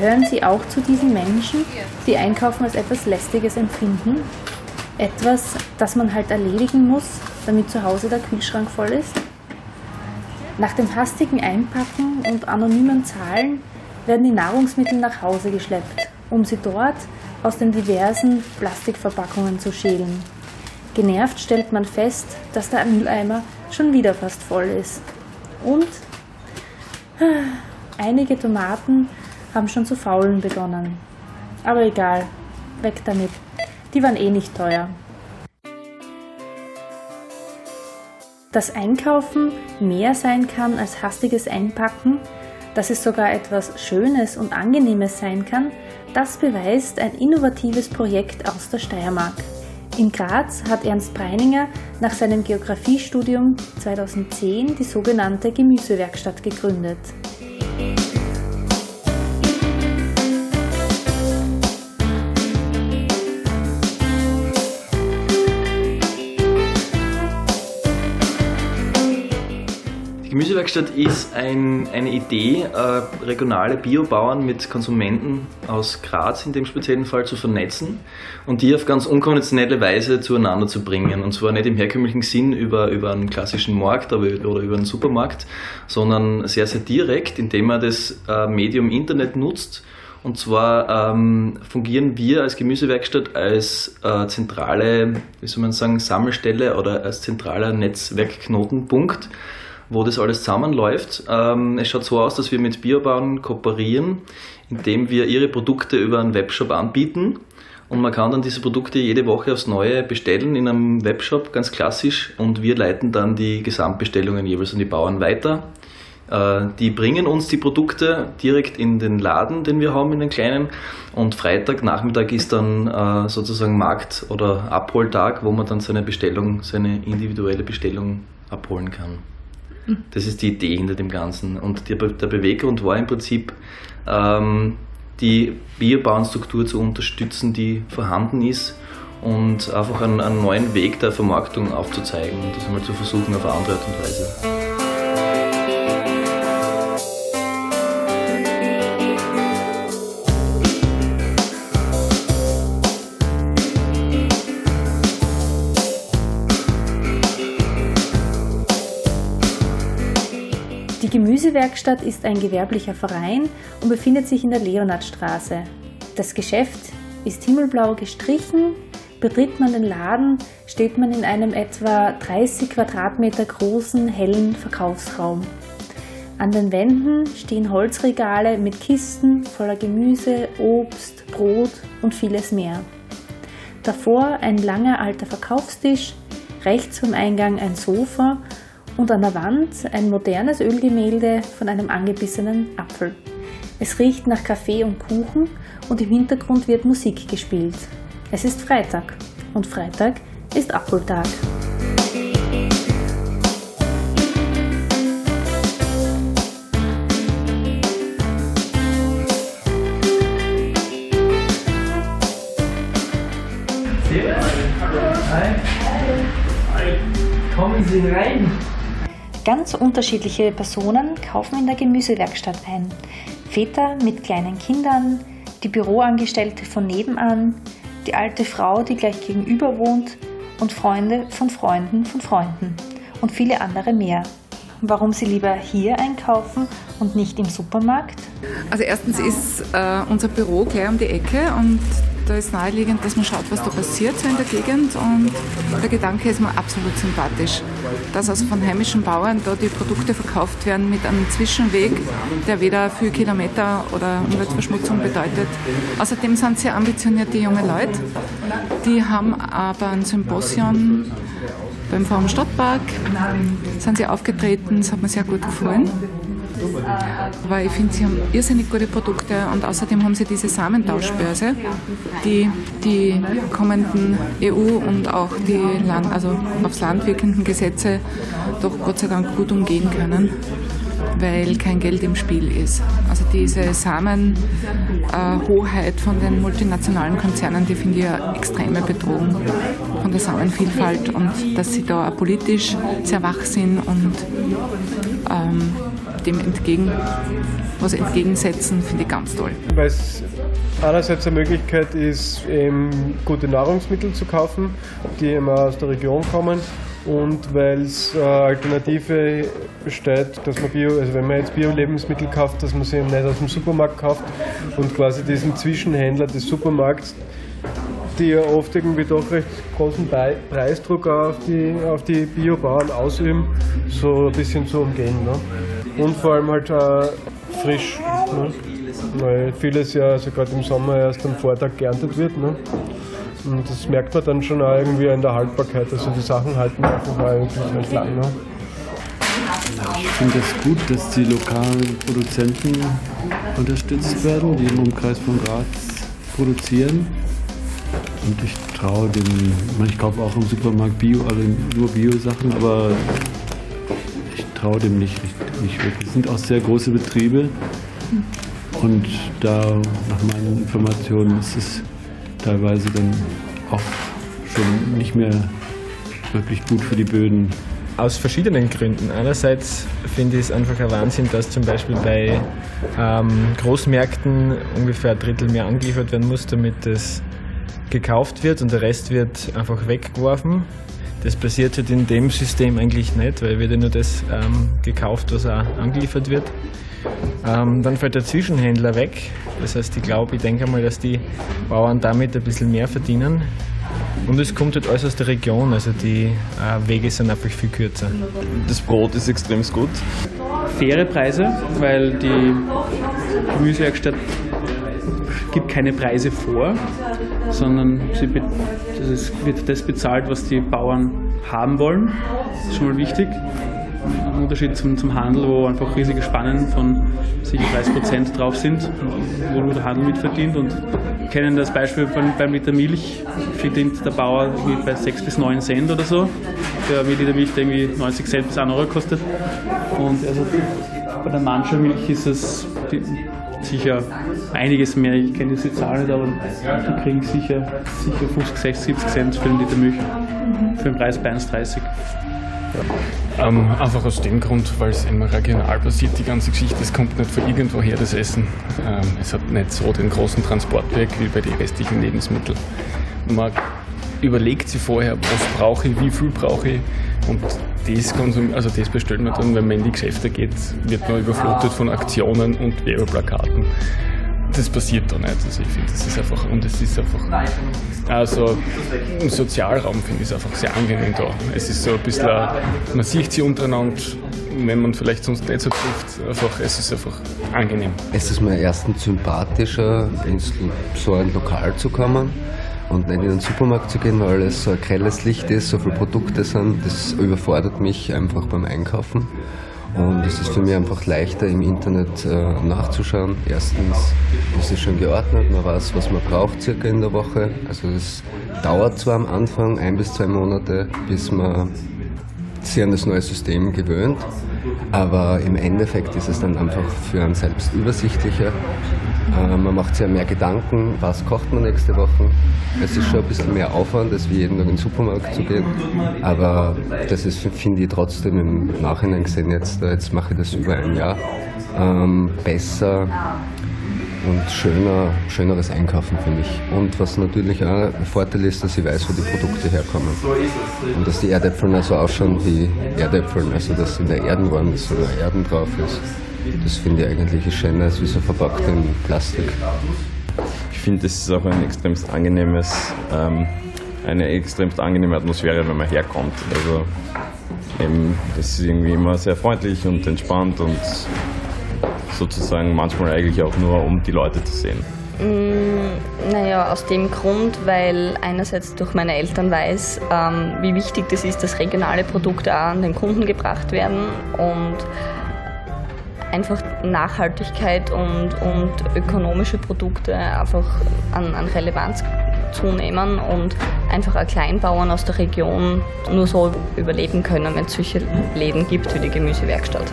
Gehören Sie auch zu diesen Menschen, die Einkaufen als etwas Lästiges empfinden? Etwas, das man halt erledigen muss, damit zu Hause der Kühlschrank voll ist? Nach dem hastigen Einpacken und anonymen Zahlen werden die Nahrungsmittel nach Hause geschleppt, um sie dort aus den diversen Plastikverpackungen zu schälen. Genervt stellt man fest, dass der Mülleimer schon wieder fast voll ist. Und äh, einige Tomaten haben schon zu faulen begonnen. Aber egal, weg damit. Die waren eh nicht teuer. Dass Einkaufen mehr sein kann als hastiges Einpacken, dass es sogar etwas Schönes und Angenehmes sein kann, das beweist ein innovatives Projekt aus der Steiermark. In Graz hat Ernst Breininger nach seinem Geografiestudium 2010 die sogenannte Gemüsewerkstatt gegründet. Gemüsewerkstatt ist ein, eine Idee, äh, regionale Biobauern mit Konsumenten aus Graz in dem speziellen Fall zu vernetzen und die auf ganz unkonventionelle Weise zueinander zu bringen. Und zwar nicht im herkömmlichen Sinn über, über einen klassischen Markt oder über einen Supermarkt, sondern sehr, sehr direkt, indem man das äh, Medium Internet nutzt. Und zwar ähm, fungieren wir als Gemüsewerkstatt als äh, zentrale, wie soll man sagen, Sammelstelle oder als zentraler Netzwerkknotenpunkt wo das alles zusammenläuft. Ähm, es schaut so aus, dass wir mit Biobauern kooperieren, indem wir ihre Produkte über einen Webshop anbieten. Und man kann dann diese Produkte jede Woche aufs Neue bestellen in einem Webshop, ganz klassisch. Und wir leiten dann die Gesamtbestellungen jeweils an die Bauern weiter. Äh, die bringen uns die Produkte direkt in den Laden, den wir haben, in den kleinen. Und Freitagnachmittag ist dann äh, sozusagen Markt- oder Abholtag, wo man dann seine Bestellung, seine individuelle Bestellung abholen kann. Das ist die Idee hinter dem Ganzen. Und der, der Beweggrund war im Prinzip, ähm, die Biobauernstruktur zu unterstützen, die vorhanden ist und einfach einen, einen, neuen Weg der Vermarktung aufzuzeigen und das einmal zu versuchen auf eine andere Art und Weise. Die Gemüsewerkstatt ist ein gewerblicher Verein und befindet sich in der Leonardstraße. Das Geschäft ist himmelblau gestrichen. Betritt man den Laden, steht man in einem etwa 30 Quadratmeter großen, hellen Verkaufsraum. An den Wänden stehen Holzregale mit Kisten voller Gemüse, Obst, Brot und vieles mehr. Davor ein langer alter Verkaufstisch, rechts vom Eingang ein Sofa und an der Wand ein modernes Ölgemälde von einem angebissenen Apfel. Es riecht nach Kaffee und Kuchen und im Hintergrund wird Musik gespielt. Es ist Freitag und Freitag ist Abholtag. Kommen Sie rein. Ganz unterschiedliche Personen kaufen in der Gemüsewerkstatt ein. Väter mit kleinen Kindern, die Büroangestellte von nebenan, die alte Frau, die gleich gegenüber wohnt und Freunde von Freunden von Freunden und viele andere mehr. Warum sie lieber hier einkaufen und nicht im Supermarkt? Also erstens ist äh, unser Büro gleich um die Ecke und da ist naheliegend, dass man schaut, was da passiert so in der Gegend und der Gedanke ist mir absolut sympathisch. Dass also von heimischen Bauern da die Produkte verkauft werden mit einem Zwischenweg, der weder viel Kilometer oder Umweltverschmutzung bedeutet. Außerdem sind sehr ambitionierte junge Leute. Die haben aber ein Symposion beim Forum Stadtpark, sind sie aufgetreten, das hat mir sehr gut gefallen weil ich finde, sie haben irrsinnig gute Produkte und außerdem haben sie diese Samentauschbörse, die die kommenden EU- und auch die Land, also aufs Land wirkenden Gesetze doch Gott sei Dank gut umgehen können. Weil kein Geld im Spiel ist. Also diese Samenhoheit von den multinationalen Konzernen, die finde ich eine extreme Bedrohung von der Samenvielfalt und dass sie da politisch sehr wach sind und ähm, dem entgegen, was entgegensetzen, finde ich ganz toll. Weil es einerseits eine Möglichkeit ist, eben gute Nahrungsmittel zu kaufen, die immer aus der Region kommen und weil es eine Alternative besteht, dass man Bio, also wenn man jetzt Bio-Lebensmittel kauft, dass man sie nicht aus dem Supermarkt kauft und quasi diesen Zwischenhändler des Supermarkts, die ja oft irgendwie doch recht großen Preisdruck auf die, auf die Biobauern ausüben, so ein bisschen zu umgehen. Ne? Und vor allem halt äh, frisch, ne? weil vieles ja also gerade im Sommer erst am Vortag geerntet wird. Ne? Und das merkt man dann schon auch irgendwie in der Haltbarkeit. Also die Sachen halten einfach eigentlich recht lang. Ne? Ich finde es gut, dass die lokalen Produzenten unterstützt werden, die im Umkreis von Graz produzieren. Und ich traue dem, ich kaufe auch im Supermarkt Bio, also nur Bio-Sachen, aber ich traue dem nicht, nicht wirklich. Es sind auch sehr große Betriebe und da, nach meinen Informationen, ist es teilweise dann auch schon nicht mehr wirklich gut für die Böden. Aus verschiedenen Gründen. Einerseits finde ich es einfach ein Wahnsinn, dass zum Beispiel bei ähm, Großmärkten ungefähr ein Drittel mehr angeliefert werden muss, damit das gekauft wird und der Rest wird einfach weggeworfen. Das passiert halt in dem System eigentlich nicht, weil wird ja nur das ähm, gekauft, was auch angeliefert wird. Ähm, dann fällt der Zwischenhändler weg. Das heißt, ich glaube, ich denke mal, dass die Bauern damit ein bisschen mehr verdienen. Und es kommt halt alles aus der Region, also die äh, Wege sind einfach viel kürzer. Das Brot ist extrem gut. Faire Preise, weil die Gemüsewerkstatt gibt keine Preise vor, sondern das wird das bezahlt, was die Bauern haben wollen. Das ist schon mal wichtig. Im Unterschied zum, zum Handel, wo einfach riesige Spannen von sicher 30 Prozent drauf sind, wo nur der Handel mitverdient. Und wir kennen das Beispiel von, beim Liter Milch, verdient der Bauer bei 6 bis 9 Cent oder so, der Liter Milch irgendwie 90 Cent bis 1 Euro kostet. Und also bei der Mancha Milch ist es sicher einiges mehr. Ich kenne diese Zahl nicht, aber die kriegen sicher, sicher 50, 60, 70 Cent für einen Liter Milch. Für den Preis bei 1,30. Ja. Ähm, einfach aus dem Grund, weil es immer regional passiert, die ganze Geschichte. Es kommt nicht von irgendwoher das Essen. Ähm, es hat nicht so den großen Transportweg wie bei den restlichen Lebensmitteln. Man überlegt sich vorher, was brauche ich, wie viel brauche ich und das, konsum also das bestellt man dann, wenn man in die Geschäfte geht, wird man überflutet von Aktionen und Werbeplakaten. Das passiert da nicht. Also ich finde, das ist einfach, und es ist einfach, also im Sozialraum finde ich es einfach sehr angenehm da. Es ist so ein bisschen, man sieht sie untereinander, wenn man vielleicht sonst nicht so trifft, einfach, es ist einfach angenehm. Es ist mir erstens sympathischer, in so ein Lokal zu kommen und nicht in den Supermarkt zu gehen, weil alles so ein grelles Licht ist, so viele Produkte sind, das überfordert mich einfach beim Einkaufen. Und es ist für mich einfach leichter im Internet äh, nachzuschauen. Erstens ist es schon geordnet, man weiß, was man braucht circa in der Woche. Also es dauert zwar am Anfang ein bis zwei Monate, bis man sich an das neue System gewöhnt, aber im Endeffekt ist es dann einfach für einen selbst übersichtlicher äh, man macht sich ja mehr Gedanken, was kocht man nächste Woche. Es ist schon ein bisschen mehr Aufwand, als wie jeden Tag in den Supermarkt zu gehen. Aber das ist, finde ich, trotzdem im Nachhinein gesehen jetzt, äh, jetzt mache ich das über ein Jahr, ähm, besser und schöner, schöneres Einkaufen für mich. Und was natürlich auch ein Vorteil ist, dass ich weiß, wo die Produkte herkommen. Und dass die Erdäpfel also ausschauen wie Erdäpfel, also dass in der Erdenwurm so Erden drauf ist. Das finde ich eigentlich schöner als wie so verpackt in Plastik. Ich finde, es ist auch ein extremst angenehmes, ähm, eine extremst angenehme Atmosphäre, wenn man herkommt. Also eben, das ist irgendwie immer sehr freundlich und entspannt und sozusagen manchmal eigentlich auch nur, um die Leute zu sehen. Mm, naja, aus dem Grund, weil einerseits durch meine Eltern weiß, ähm, wie wichtig das ist, dass regionale Produkte auch an den Kunden gebracht werden und einfach Nachhaltigkeit und, und ökonomische Produkte einfach an, an Relevanz zunehmen und einfach auch Kleinbauern aus der Region nur so überleben können, wenn es solche Läden gibt wie die Gemüsewerkstatt.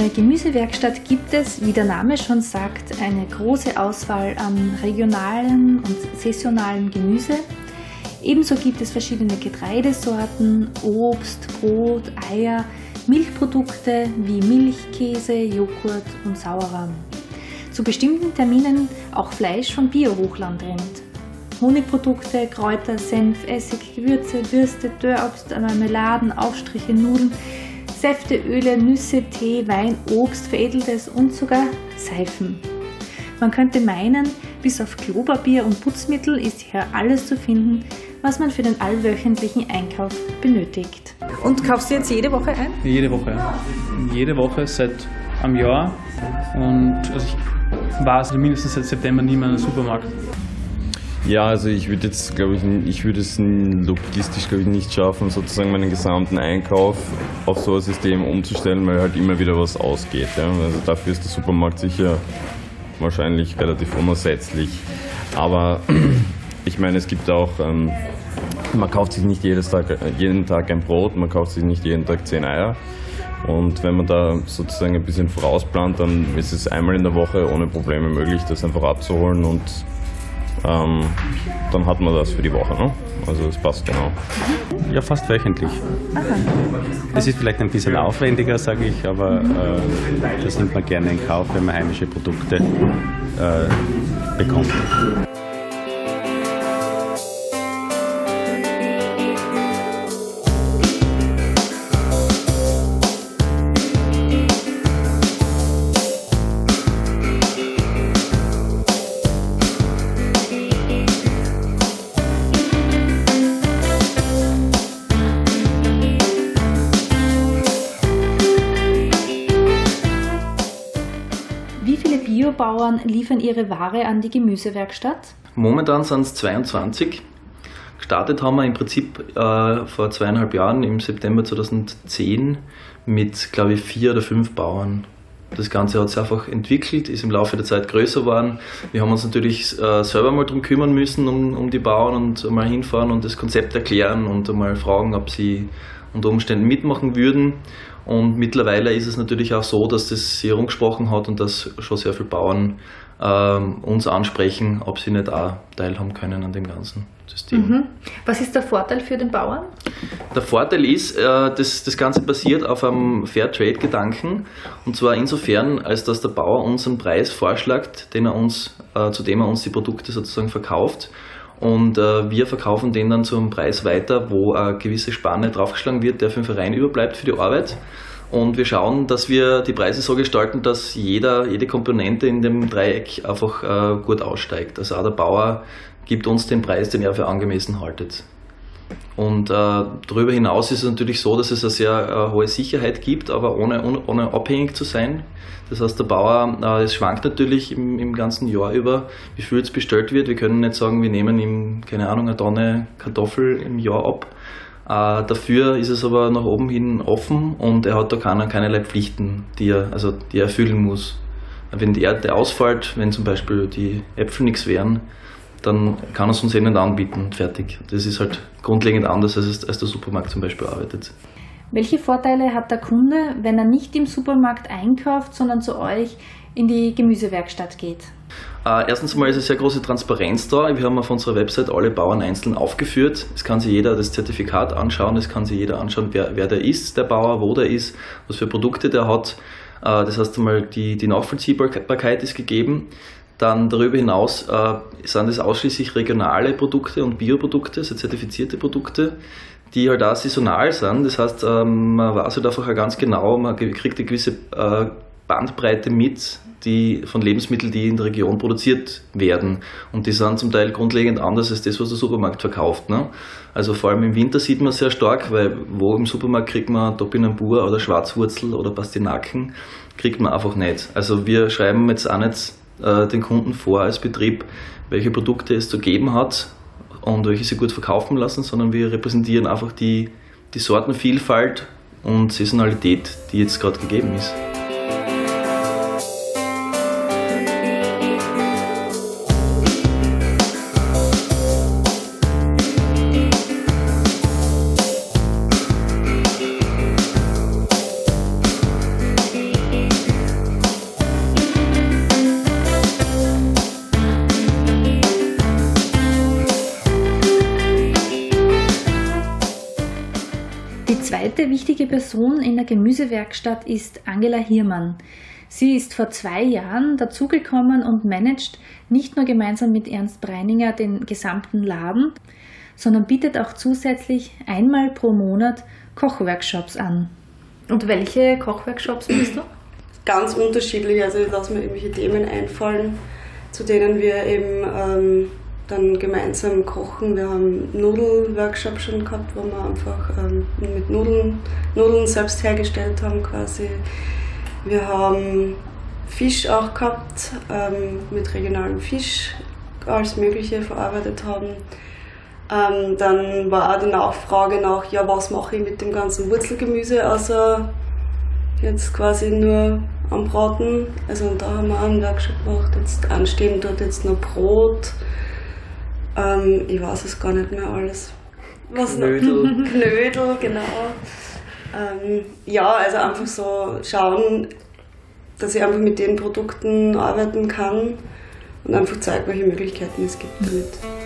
Der Gemüsewerkstatt gibt es, wie der Name schon sagt, eine große Auswahl an regionalen und saisonalen Gemüse. Ebenso gibt es verschiedene Getreidesorten, Obst, Brot, Eier, Milchprodukte wie Milch, Käse, Joghurt und Sauerrahm. Zu bestimmten Terminen auch Fleisch vom Bio-Hochlandrind. Honigprodukte, Kräuter, Senf, Essig, Gewürze, Würste, Dörrobst, Marmeladen, Aufstriche, Nudeln, Säfte, Öle, Nüsse, Tee, Wein, Obst, veredeltes und sogar Seifen. Man könnte meinen, bis auf Klopapier und Putzmittel ist hier alles zu finden, was man für den allwöchentlichen Einkauf benötigt. Und kaufst du jetzt jede Woche ein? Jede Woche. Jede Woche seit einem Jahr. Und also ich war also mindestens seit September nie mehr in einem Supermarkt. Ja, also ich würde jetzt, glaube ich, ich würde es logistisch, glaube ich, nicht schaffen, sozusagen meinen gesamten Einkauf auf so ein System umzustellen, weil halt immer wieder was ausgeht. Ja? Also dafür ist der Supermarkt sicher wahrscheinlich relativ unersetzlich. Aber ich meine, es gibt auch, ähm, man kauft sich nicht jedes Tag, jeden Tag ein Brot, man kauft sich nicht jeden Tag zehn Eier. Und wenn man da sozusagen ein bisschen vorausplant, dann ist es einmal in der Woche ohne Probleme möglich, das einfach abzuholen und ähm, dann hat man das für die Woche. Ne? Also es passt genau. Ja, fast wöchentlich. Es ist vielleicht ein bisschen aufwendiger, sage ich, aber äh, das nimmt man gerne in Kauf, wenn man heimische Produkte äh, bekommt. Biobauern liefern ihre Ware an die Gemüsewerkstatt? Momentan sind es 22. Gestartet haben wir im Prinzip äh, vor zweieinhalb Jahren im September 2010 mit, glaube ich, vier oder fünf Bauern. Das Ganze hat sich einfach entwickelt, ist im Laufe der Zeit größer geworden. Wir haben uns natürlich äh, selber mal darum kümmern müssen, um, um die Bauern und mal hinfahren und das Konzept erklären und mal fragen, ob sie unter Umständen mitmachen würden. Und mittlerweile ist es natürlich auch so, dass das sich herumgesprochen hat und dass schon sehr viele Bauern ähm, uns ansprechen, ob sie nicht auch teilhaben können an dem ganzen System. Mhm. Was ist der Vorteil für den Bauern? Der Vorteil ist, äh, dass das Ganze basiert auf einem Fairtrade-Gedanken und zwar insofern, als dass der Bauer uns einen Preis vorschlägt, den er uns, äh, zu dem er uns die Produkte sozusagen verkauft und äh, wir verkaufen den dann zu einem Preis weiter, wo eine gewisse Spanne draufgeschlagen wird, der für den Verein überbleibt für die Arbeit. Und wir schauen, dass wir die Preise so gestalten, dass jeder, jede Komponente in dem Dreieck einfach äh, gut aussteigt. Also auch der Bauer gibt uns den Preis, den er für angemessen haltet. Und äh, darüber hinaus ist es natürlich so, dass es eine sehr äh, hohe Sicherheit gibt, aber ohne, ohne abhängig zu sein. Das heißt, der Bauer, äh, es schwankt natürlich im, im, ganzen Jahr über, wie viel jetzt bestellt wird. Wir können nicht sagen, wir nehmen ihm, keine Ahnung, eine Tonne Kartoffel im Jahr ab. Äh, dafür ist es aber nach oben hin offen und er hat da keine, keinerlei Pflichten, die er, also die er erfüllen muss. Wenn die Erde ausfällt, wenn zum Beispiel die Äpfel nichts wären, dann kann er es uns eh nicht anbieten. Fertig. Das ist halt grundlegend anders, als, als der Supermarkt zum Beispiel arbeitet. Welche Vorteile hat der Kunde, wenn er nicht im Supermarkt einkauft, sondern zu euch in die Gemüsewerkstatt geht? Äh, erstens mal ist eine sehr große Transparenz da. Wir haben auf unserer Website alle Bauern einzeln aufgeführt. Es kann sich jeder das Zertifikat anschauen, es kann sich jeder anschauen, wer, wer der ist, der Bauer, wo der ist, was für Produkte der hat. Äh, das heißt einmal, die, die Nachvollziehbarkeit ist gegeben. Dann darüber hinaus äh, sind es ausschließlich regionale Produkte und Bioprodukte, also zertifizierte Produkte, die halt auch saisonal sind. Das heißt, ähm, man weiß halt einfach auch ganz genau, man kriegt eine gewisse äh, Bandbreite mit, die von Lebensmitteln, die in der Region produziert werden. Und die sind zum Teil grundlegend anders als das, was der Supermarkt verkauft. Ne? Also vor allem im Winter sieht man sehr stark, weil wo im Supermarkt kriegt man Topinambur oder Schwarzwurzel oder Pastinaken, kriegt man einfach nicht. Also wir schreiben jetzt auch nicht äh, den Kunden vor als Betrieb, welche Produkte es zu geben hat und welche sie gut verkaufen lassen, sondern wir repräsentieren einfach die, die Sortenvielfalt und Saisonalität, die jetzt gerade gegeben ist. Zweite wichtige Person in der Gemüsewerkstatt ist Angela Hiermann. Sie ist vor zwei Jahren dazugekommen und managt nicht nur gemeinsam mit Ernst Breininger den gesamten Laden, sondern bietet auch zusätzlich einmal pro Monat Kochworkshops an. Und welche Kochworkshops machst du? Ganz unterschiedlich. Also ich lasse mir irgendwelche Themen einfallen, zu denen wir eben ähm, dann gemeinsam kochen. Wir haben Nudelworkshop schon gehabt, wo wir einfach ähm, mit Nudeln, Nudeln selbst hergestellt haben quasi. Wir haben Fisch auch gehabt, ähm, mit regionalem Fisch alles Mögliche verarbeitet haben. Ähm, dann war auch die Nachfrage nach, ja, was mache ich mit dem ganzen Wurzelgemüse, außer jetzt quasi nur am Braten. Also da haben wir auch einen Workshop gemacht. Jetzt anstehen dort jetzt noch Brot. Ähm, ich weiß es gar nicht mehr alles. Was Knödel. Noch? Knödel, genau. Ähm, ja, also einfach so schauen, dass ich einfach mit den Produkten arbeiten kann und einfach zeige, welche Möglichkeiten es gibt damit.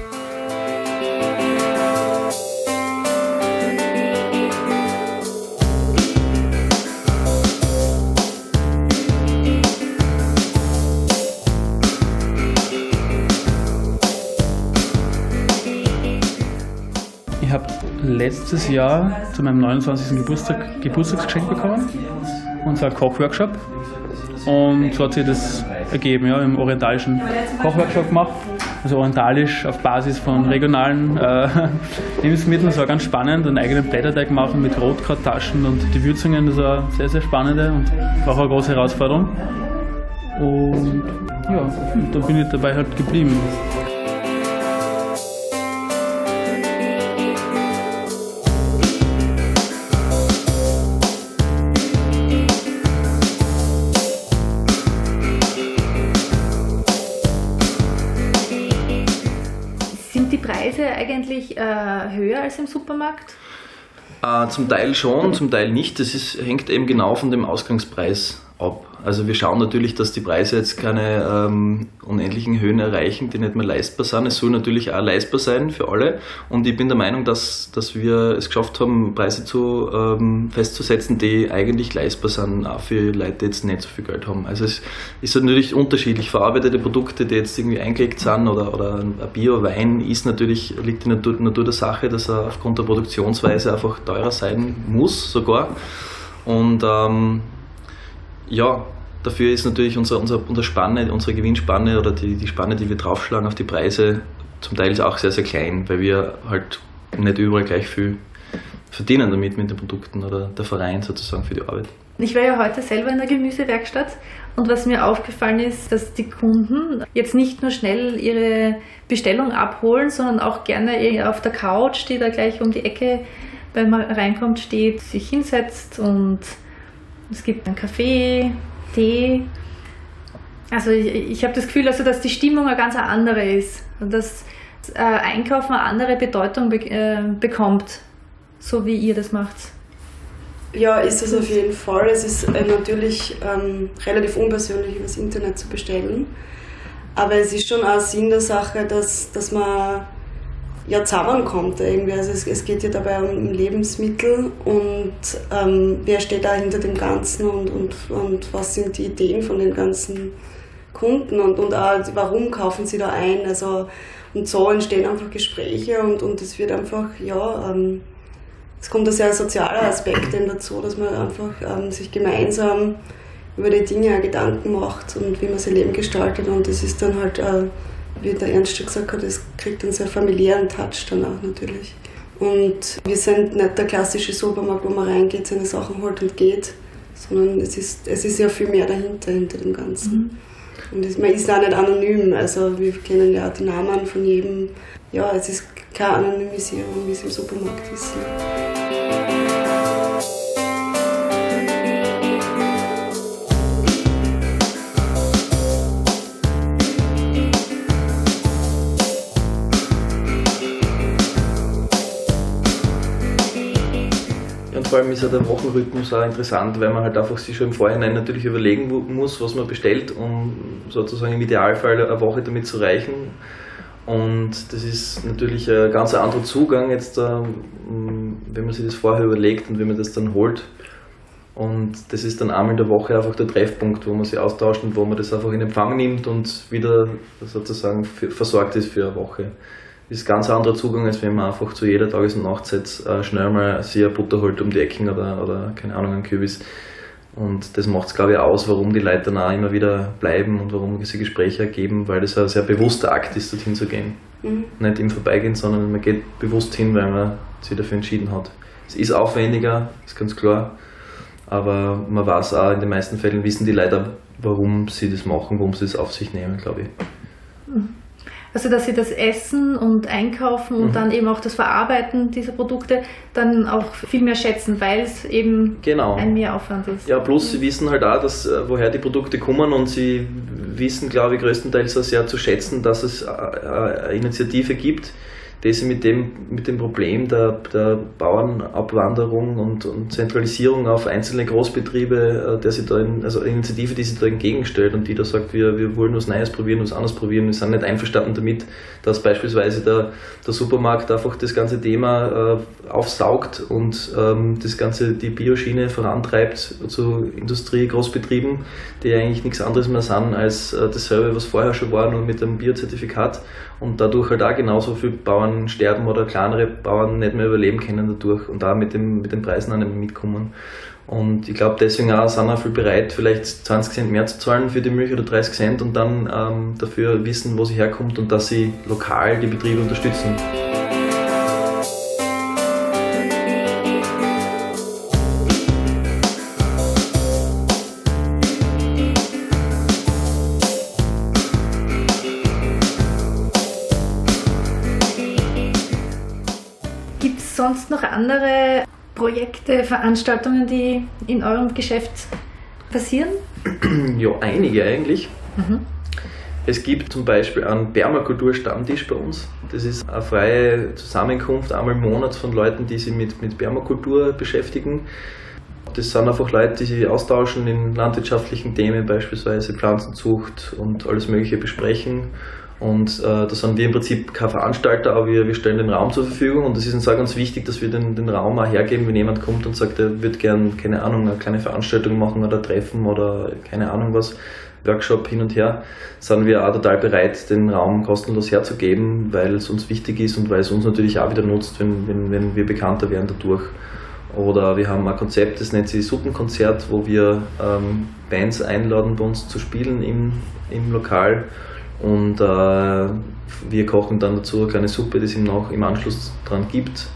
Letztes Jahr zu meinem 29. Geburtstag Geburtstagsgeschenk bekommen, und zwar Kochworkshop. Und so hat sich das ergeben, ja, im orientalischen Kochworkshop gemacht. Also orientalisch auf Basis von regionalen äh, Lebensmitteln. Das war ganz spannend. Einen eigenen Blätterteig machen mit Rotkrauttaschen und die Würzungen. Das war sehr, sehr spannende und auch eine große Herausforderung. Und ja, dann bin ich dabei halt geblieben. Äh, höher als im Supermarkt? Äh, zum Teil schon, zum Teil nicht. Das ist, hängt eben genau von dem Ausgangspreis ab. Also wir schauen natürlich, dass die Preise jetzt keine ähm, unendlichen Höhen erreichen, die nicht mehr leistbar sind. Es soll natürlich auch leistbar sein für alle. Und ich bin der Meinung, dass, dass wir es geschafft haben, Preise zu, ähm, festzusetzen, die eigentlich leistbar sind, auch für Leute, die jetzt nicht so viel Geld haben. Also es ist natürlich unterschiedlich. Verarbeitete Produkte, die jetzt irgendwie eingelegt sind oder, oder ein Bio-Wein ist natürlich, liegt in der Natur, Natur der Sache, dass er aufgrund der Produktionsweise einfach teurer sein muss sogar. Und ähm, ja, dafür ist natürlich unsere, unsere, unsere Spanne, unsere Gewinnspanne oder die, die Spanne, die wir draufschlagen auf die Preise, zum Teil ist auch sehr, sehr klein, weil wir halt nicht überall gleich viel verdienen damit mit den Produkten oder der Verein sozusagen für die Arbeit. Ich war ja heute selber in der Gemüsewerkstatt und was mir aufgefallen ist, dass die Kunden jetzt nicht nur schnell ihre Bestellung abholen, sondern auch gerne auf der Couch, die da gleich um die Ecke, wenn man reinkommt, steht, sich hinsetzt und es gibt einen Kaffee, Tee. Also ich, ich habe das Gefühl, also, dass die Stimmung eine ganz andere ist und dass äh, Einkaufen eine andere Bedeutung be äh, bekommt, so wie ihr das macht. Ja, ist es auf jeden Fall. Es ist äh, natürlich ähm, relativ unpersönlich, übers Internet zu bestellen. Aber es ist schon auch Sinn der Sache, dass, dass man ja zusammenkommt irgendwie. Also es, es geht ja dabei um Lebensmittel und ähm, wer steht da hinter dem Ganzen und, und, und was sind die Ideen von den ganzen Kunden und, und auch, warum kaufen sie da ein. Also, und so entstehen einfach Gespräche und, und es wird einfach, ja, ähm, es kommt ein sehr sozialer Aspekt eben dazu, dass man einfach ähm, sich gemeinsam über die Dinge Gedanken macht und wie man sein Leben gestaltet und das ist dann halt äh, wie der Ernst schon gesagt hat, es kriegt einen sehr familiären Touch dann auch natürlich. Und wir sind nicht der klassische Supermarkt, wo man reingeht, seine Sachen holt und geht, sondern es ist, es ist ja viel mehr dahinter, hinter dem Ganzen. Mhm. Und es, man ist auch nicht anonym, also wir kennen ja die Namen von jedem. Ja, es ist keine Anonymisierung, wie es im Supermarkt ist. Vor allem ist ja der Wochenrhythmus auch interessant, weil man halt einfach sich schon im Vorhinein natürlich überlegen muss, was man bestellt, um sozusagen im Idealfall eine Woche damit zu reichen. Und das ist natürlich ein ganz anderer Zugang jetzt, ähm, wenn man sich das vorher überlegt und wenn man das dann holt. Und das ist dann einmal in der Woche einfach der Treffpunkt, wo man sich austauscht und wo man das einfach in Empfang nimmt und wieder sozusagen versorgt ist für eine Woche. Das ist ein ganz anderer Zugang, als wenn man einfach zu jeder Tages- und Nachtzeit äh, schnell mal eine Butter holt um die Ecken oder, oder keine Ahnung, einen Kürbis. Und das macht es, glaube ich, aus, warum die Leute dann auch immer wieder bleiben und warum diese Gespräche ergeben, weil das ein sehr bewusster Akt ist, dorthin zu gehen. Mhm. Nicht im Vorbeigehen, sondern man geht bewusst hin, weil man sich dafür entschieden hat. Es ist aufwendiger, ist ganz klar, aber man weiß auch, in den meisten Fällen wissen die Leute, warum sie das machen, warum sie es auf sich nehmen, glaube ich. Mhm. Also dass sie das Essen und Einkaufen und mhm. dann eben auch das Verarbeiten dieser Produkte dann auch viel mehr schätzen, weil es eben genau. ein Mehraufwand ist. Ja, plus sie wissen halt auch, dass, äh, woher die Produkte kommen und sie wissen, glaube ich, größtenteils auch sehr zu schätzen, dass es äh, eine Initiative gibt, sich mit dem, mit dem Problem der, der Bauernabwanderung und, und Zentralisierung auf einzelne Großbetriebe, äh, der sich da in, also Initiative, die sich da entgegenstellt und die da sagt, wir, wir wollen was Neues probieren, was anderes probieren. Wir sind nicht einverstanden damit, dass beispielsweise der, der Supermarkt einfach das ganze Thema äh, aufsaugt und ähm, das ganze die Bioschiene vorantreibt zu Industrie, Großbetrieben, die eigentlich nichts anderes mehr sind als äh, dasselbe, was vorher schon war, nur mit einem Biozertifikat und dadurch halt auch genauso viele Bauern sterben oder kleinere Bauern nicht mehr überleben können dadurch und da mit, dem, mit den Preisen auch nicht mitkommen. Und ich glaube, deswegen auch sind auch viel bereit, vielleicht 20 Cent mehr zu zahlen für die Milch oder 30 Cent und dann ähm, dafür wissen, wo sie herkommt und dass sie lokal die Betriebe unterstützen. Andere Projekte, Veranstaltungen, die in eurem Geschäft passieren? Ja, einige eigentlich. Mhm. Es gibt zum Beispiel einen Permakultur-Stammtisch bei uns. Das ist eine freie Zusammenkunft einmal im Monat von Leuten, die sich mit, mit Permakultur beschäftigen. Das sind einfach Leute, die sich austauschen in landwirtschaftlichen Themen, beispielsweise Pflanzenzucht und alles Mögliche besprechen und äh, da sind wir im Prinzip kein Veranstalter, aber wir, wir stellen den Raum zur Verfügung und es ist uns auch ganz wichtig, dass wir den, den Raum auch hergeben, wenn jemand kommt und sagt, er würde gern, keine Ahnung, eine kleine Veranstaltung machen oder treffen oder keine Ahnung was, Workshop hin und her, sind wir auch total bereit, den Raum kostenlos herzugeben, weil es uns wichtig ist und weil es uns natürlich auch wieder nutzt, wenn, wenn, wenn wir bekannter werden dadurch. Oder wir haben ein Konzept, das nennt sich Suppenkonzert, wo wir ähm, Bands einladen, bei uns zu spielen im, im Lokal und äh, wir kochen dann dazu eine kleine Suppe, die es ihm noch im Anschluss dran gibt.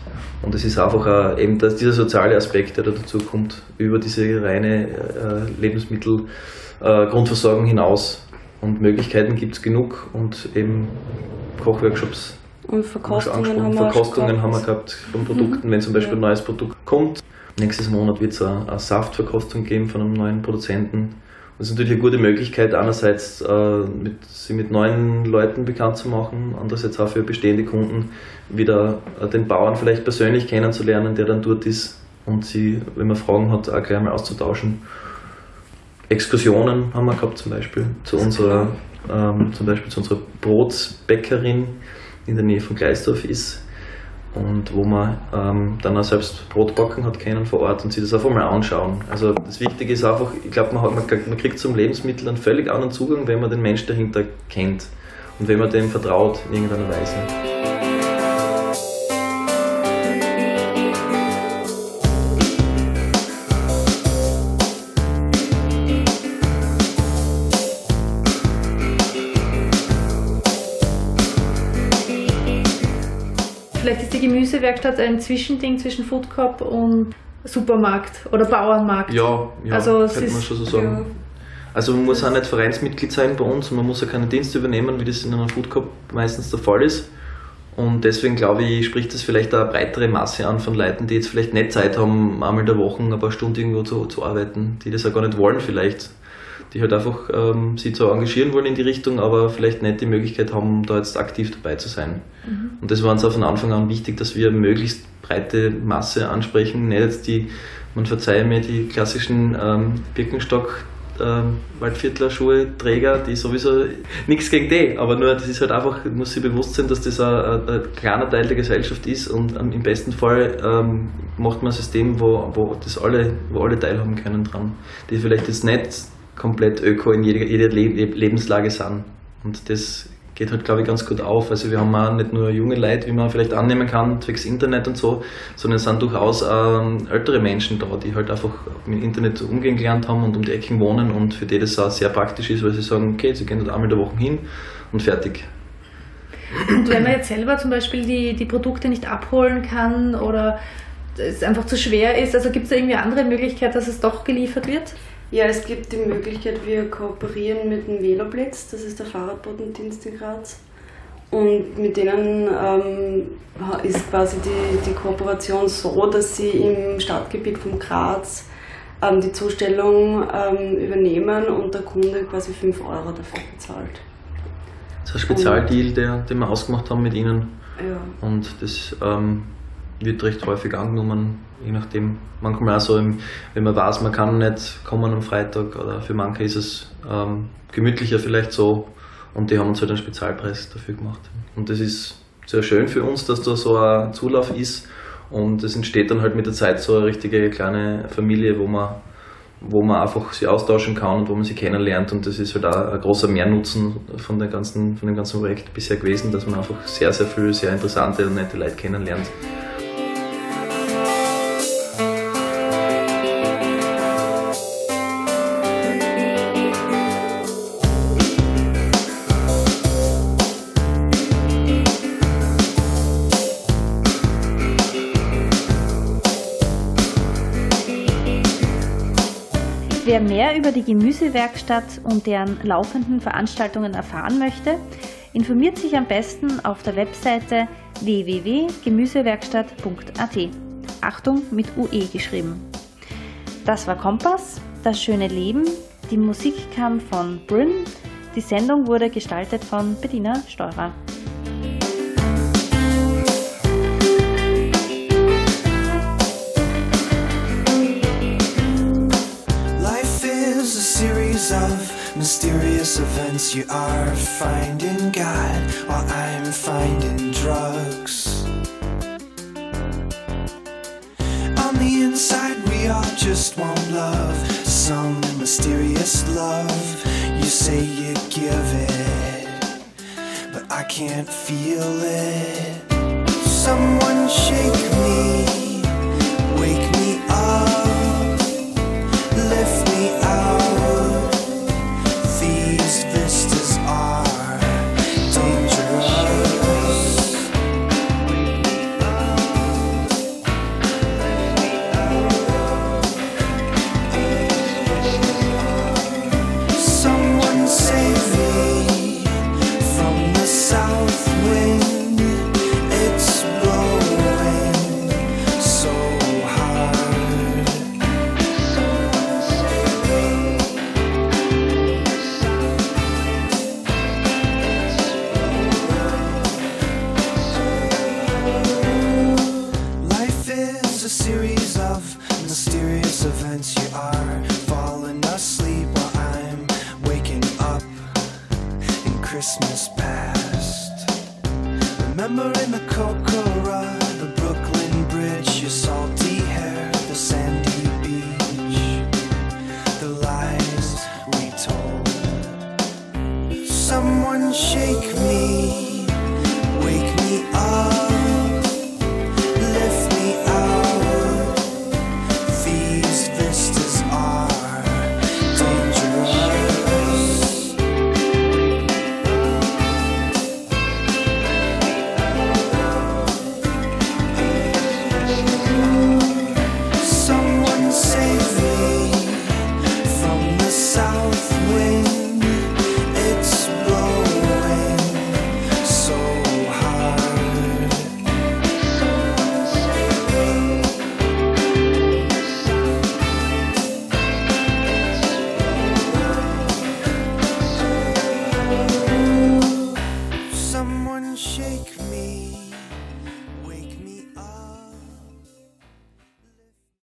Und es ist einfach äh, eben das, dieser soziale Aspekt, der da dazu kommt, über diese reine äh, Lebensmittelgrundversorgung äh, hinaus. Und Möglichkeiten gibt es genug und eben Kochworkshops. Und Verkostungen, haben, Verkostungen wir haben wir gehabt von Produkten, mhm. wenn zum Beispiel ja. ein neues Produkt kommt. Nächstes Monat wird es eine, eine Saftverkostung geben von einem neuen Produzenten. Das ist natürlich eine gute Möglichkeit, einerseits äh, mit, sie mit neuen Leuten bekannt zu machen, andererseits auch für bestehende Kunden wieder äh, den Bauern vielleicht persönlich kennenzulernen, der dann dort ist und sie, wenn man Fragen hat, auch gleich mal auszutauschen. Exkursionen haben wir gehabt zum Beispiel zu unserer, ähm, zum Beispiel zu unserer Brotsbäckerin in der Nähe von Gleisdorf ist und wo man ähm, dann auch selbst Brot backen hat können vor Ort und sich das einfach mal anschauen. Also das Wichtige ist einfach, ich glaube, man, man, man kriegt zum Lebensmittel einen völlig anderen Zugang, wenn man den Mensch dahinter kennt und wenn man dem vertraut in irgendeiner Weise. Gemüsewerkstatt ein Zwischending zwischen Food Cup und Supermarkt oder Bauernmarkt. Ja, ja also könnte man schon so sagen. Ja. Also man muss auch nicht Vereinsmitglied sein bei uns und man muss auch keine Dienste übernehmen, wie das in einer Food Cup meistens der Fall ist. Und deswegen glaube ich, spricht das vielleicht eine breitere Masse an von Leuten, die jetzt vielleicht nicht Zeit haben, einmal in der Woche ein paar Stunden irgendwo zu, zu arbeiten, die das auch gar nicht wollen vielleicht die halt einfach ähm, sich zwar engagieren wollen in die Richtung, aber vielleicht nicht die Möglichkeit haben, da jetzt aktiv dabei zu sein. Mhm. Und das war uns auch von Anfang an wichtig, dass wir möglichst breite Masse ansprechen, nicht jetzt die, man verzeihe mir, die klassischen ähm, Birkenstock ähm, Waldviertler Schuhe-Träger, die sowieso nichts gegen die, aber nur das ist halt einfach, muss sich bewusst sein, dass das ein, ein, kleiner Teil der Gesellschaft ist und ähm, im besten Fall ähm, macht man ein System, wo, wo, das alle, wo alle teilhaben können dran, die vielleicht jetzt nicht komplett öko in jeder, jeder Lebenslage sind. Und das geht halt, glaube ich, ganz gut auf. Also wir haben auch nicht nur junge Leute, wie man vielleicht annehmen kann, zwecks Internet und so, sondern es sind durchaus ähm, ältere Menschen da, die halt einfach mit Internet umgehen gelernt haben und um die Ecken wohnen und für die das auch sehr praktisch ist, weil sie sagen, okay, sie gehen dort einmal der Woche hin und fertig. Und wenn man jetzt selber zum Beispiel die, die Produkte nicht abholen kann oder es einfach zu schwer ist, also gibt es da irgendwie andere Möglichkeit, dass es doch geliefert wird? Ja, es gibt die Möglichkeit, wir kooperieren mit dem Veloblitz, das ist der Fahrradbotendienst in Graz. Und mit denen ähm, ist quasi die, die Kooperation so, dass sie im Stadtgebiet von Graz ähm, die Zustellung ähm, übernehmen und der Kunde quasi 5 Euro dafür bezahlt. Das ist ein Spezialdeal, der, den wir ausgemacht haben mit ihnen. Ja. Und das ähm, wird recht häufig angenommen, je nachdem. Manchmal auch so, wenn man weiß, man kann nicht kommen am Freitag oder für manche ist es ähm, gemütlicher vielleicht so und die haben uns halt einen Spezialpreis dafür gemacht. Und das ist sehr schön für uns, dass da so ein Zulauf ist und es entsteht dann halt mit der Zeit so eine richtige kleine Familie, wo man wo man einfach sich austauschen kann und wo man sich kennenlernt und das ist halt auch ein großer Mehrnutzen von, der ganzen, von dem ganzen Projekt bisher gewesen, dass man einfach sehr, sehr viele sehr interessante und nette Leute kennenlernt. Mehr über die Gemüsewerkstatt und deren laufenden Veranstaltungen erfahren möchte, informiert sich am besten auf der Webseite www.gemüsewerkstatt.at. Achtung mit UE geschrieben. Das war Kompass, das schöne Leben. Die Musik kam von Bryn. Die Sendung wurde gestaltet von Bettina Steurer. Of mysterious events. You are finding God while I'm finding drugs. On the inside, we all just want love. Some mysterious love. You say you give it, but I can't feel it. Someone shake me,